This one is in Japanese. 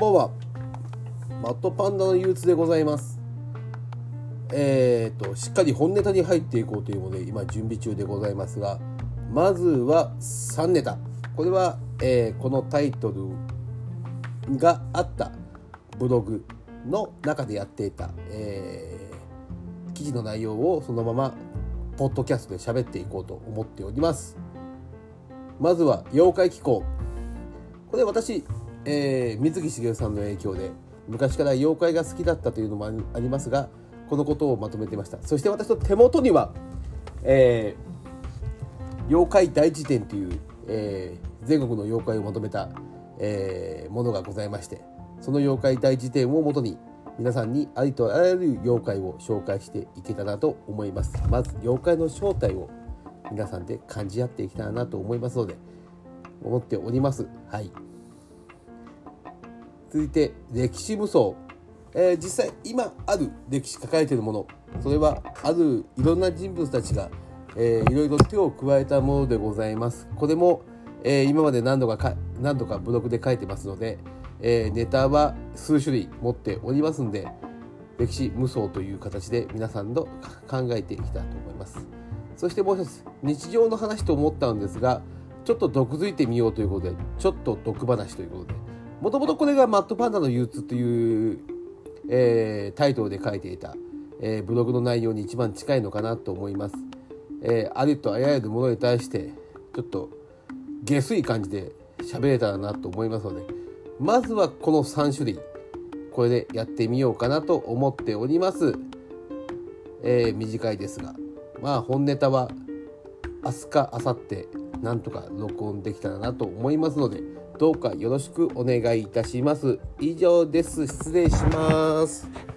ばんは。マットパンダの憂鬱でございます。えーと、しっかり本ネタに入っていこうというので、今準備中でございますが、まずは3ネタ。これは、えー、このタイトルがあったブログの中でやっていた、えー、記事の内容をそのままポッドキャストで喋っていこうと思っております。まずは妖怪機構。これ私、えー、水木しげるさんの影響で昔から妖怪が好きだったというのもありますがこのことをまとめてました。そして私の手元には、えー、妖怪大辞典という、えー、全国の妖怪をまとめた、えー、ものがございましてその妖怪大辞典をもとに皆さんにありとあらゆる妖怪を紹介していけたらと思います。まず妖怪の正体を皆さんで感じ合っていきたいなと思いますので思っております。はい。続いて歴史無双、えー、実際今ある歴史抱えているもの。それはあるいろんな人物たちが、えー、いろいろ手を加えたものでございます。これも、えー、今まで何度かか何度かブログで書いてますので、えー、ネタは数種類持っておりますんで歴史無双という形で皆さんと考えていきたいと思います。そしてもう一つ日常の話と思ったんですがちょっと毒づいてみようということでちょっと毒話ということでもともとこれがマットパンダの憂鬱という、えー、タイトルで書いていた、えー、ブログの内容に一番近いのかなと思います。えー、ありとあらゆるものに対してちょっと下水感じで喋れたらなと思いますのでまずはこの3種類これでやってみようかなと思っております。えー、短いですがまあ本ネタは明日か明後日なんとか録音できたらなと思いますのでどうかよろしくお願いいたします。以上です。失礼します。